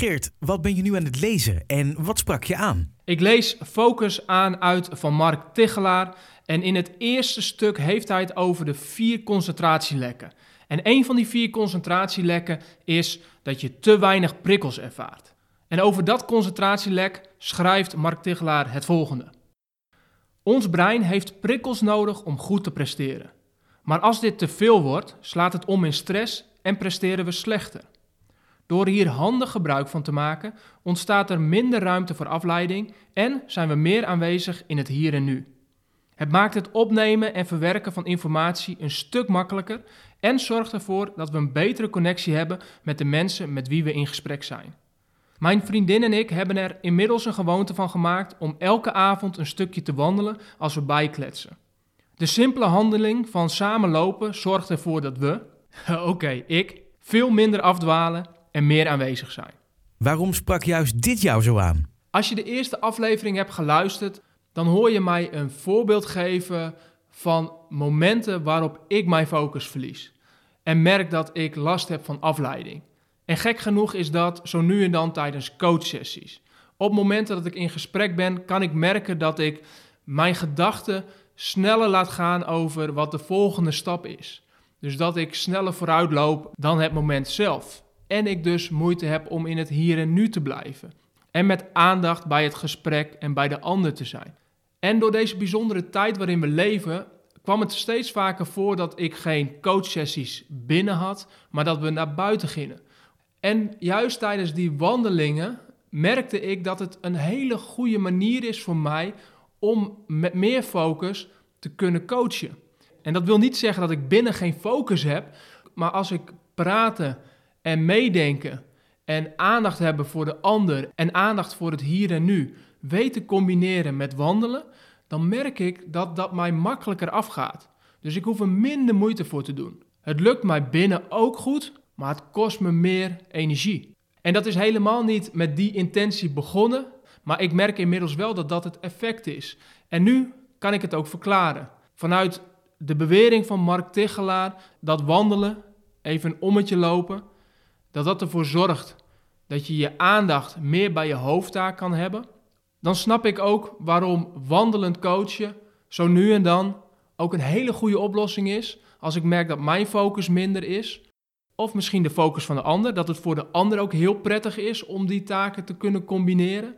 Geert, wat ben je nu aan het lezen en wat sprak je aan? Ik lees Focus aan uit van Mark Tichelaar. En in het eerste stuk heeft hij het over de vier concentratielekken. En een van die vier concentratielekken is dat je te weinig prikkels ervaart. En over dat concentratielek schrijft Mark Tichelaar het volgende. Ons brein heeft prikkels nodig om goed te presteren. Maar als dit te veel wordt, slaat het om in stress en presteren we slechter. Door hier handig gebruik van te maken, ontstaat er minder ruimte voor afleiding en zijn we meer aanwezig in het hier en nu. Het maakt het opnemen en verwerken van informatie een stuk makkelijker en zorgt ervoor dat we een betere connectie hebben met de mensen met wie we in gesprek zijn. Mijn vriendin en ik hebben er inmiddels een gewoonte van gemaakt om elke avond een stukje te wandelen als we bijkletsen. De simpele handeling van samen lopen zorgt ervoor dat we, oké, ik, veel minder afdwalen en meer aanwezig zijn. Waarom sprak juist dit jou zo aan? Als je de eerste aflevering hebt geluisterd, dan hoor je mij een voorbeeld geven van momenten waarop ik mijn focus verlies. En merk dat ik last heb van afleiding. En gek genoeg is dat zo nu en dan tijdens coachsessies. Op momenten dat ik in gesprek ben, kan ik merken dat ik mijn gedachten sneller laat gaan over wat de volgende stap is. Dus dat ik sneller vooruit loop dan het moment zelf. En ik dus moeite heb om in het hier en nu te blijven. En met aandacht bij het gesprek en bij de ander te zijn. En door deze bijzondere tijd waarin we leven, kwam het steeds vaker voor dat ik geen coachsessies binnen had, maar dat we naar buiten gingen. En juist tijdens die wandelingen merkte ik dat het een hele goede manier is voor mij om met meer focus te kunnen coachen. En dat wil niet zeggen dat ik binnen geen focus heb, maar als ik praten en meedenken en aandacht hebben voor de ander en aandacht voor het hier en nu weet te combineren met wandelen, dan merk ik dat dat mij makkelijker afgaat. Dus ik hoef er minder moeite voor te doen. Het lukt mij binnen ook goed, maar het kost me meer energie. En dat is helemaal niet met die intentie begonnen, maar ik merk inmiddels wel dat dat het effect is. En nu kan ik het ook verklaren. Vanuit de bewering van Mark Tichelaar dat wandelen, even een ommetje lopen, dat dat ervoor zorgt dat je je aandacht meer bij je hoofdtaak kan hebben, dan snap ik ook waarom wandelend coachen zo nu en dan ook een hele goede oplossing is als ik merk dat mijn focus minder is. Of misschien de focus van de ander, dat het voor de ander ook heel prettig is om die taken te kunnen combineren.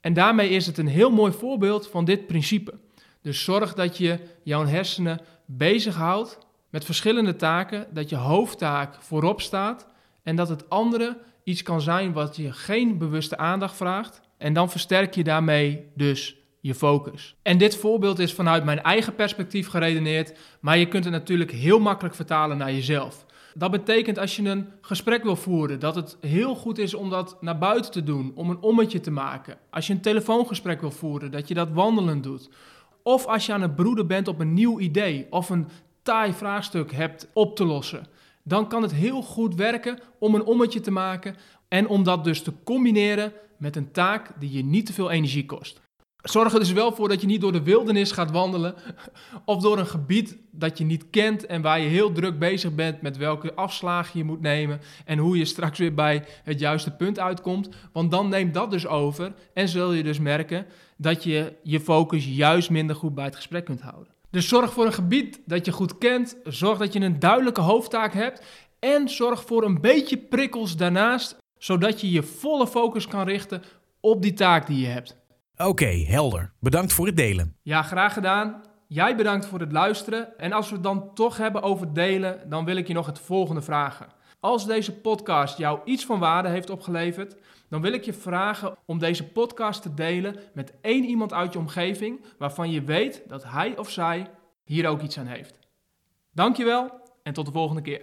En daarmee is het een heel mooi voorbeeld van dit principe. Dus zorg dat je jouw hersenen bezighoudt met verschillende taken, dat je hoofdtaak voorop staat en dat het andere iets kan zijn wat je geen bewuste aandacht vraagt. En dan versterk je daarmee dus je focus. En dit voorbeeld is vanuit mijn eigen perspectief geredeneerd, maar je kunt het natuurlijk heel makkelijk vertalen naar jezelf. Dat betekent als je een gesprek wil voeren, dat het heel goed is om dat naar buiten te doen, om een ommetje te maken. Als je een telefoongesprek wil voeren, dat je dat wandelend doet. Of als je aan het broeden bent op een nieuw idee of een taai vraagstuk hebt op te lossen dan kan het heel goed werken om een ommetje te maken en om dat dus te combineren met een taak die je niet te veel energie kost. Zorg er dus wel voor dat je niet door de wildernis gaat wandelen of door een gebied dat je niet kent en waar je heel druk bezig bent met welke afslagen je moet nemen en hoe je straks weer bij het juiste punt uitkomt. Want dan neemt dat dus over en zul je dus merken dat je je focus juist minder goed bij het gesprek kunt houden. Dus zorg voor een gebied dat je goed kent. Zorg dat je een duidelijke hoofdtaak hebt. En zorg voor een beetje prikkels daarnaast, zodat je je volle focus kan richten op die taak die je hebt. Oké, helder. Bedankt voor het delen. Ja, graag gedaan. Jij bedankt voor het luisteren. En als we het dan toch hebben over delen, dan wil ik je nog het volgende vragen. Als deze podcast jou iets van waarde heeft opgeleverd, dan wil ik je vragen om deze podcast te delen met één iemand uit je omgeving waarvan je weet dat hij of zij hier ook iets aan heeft. Dankjewel en tot de volgende keer.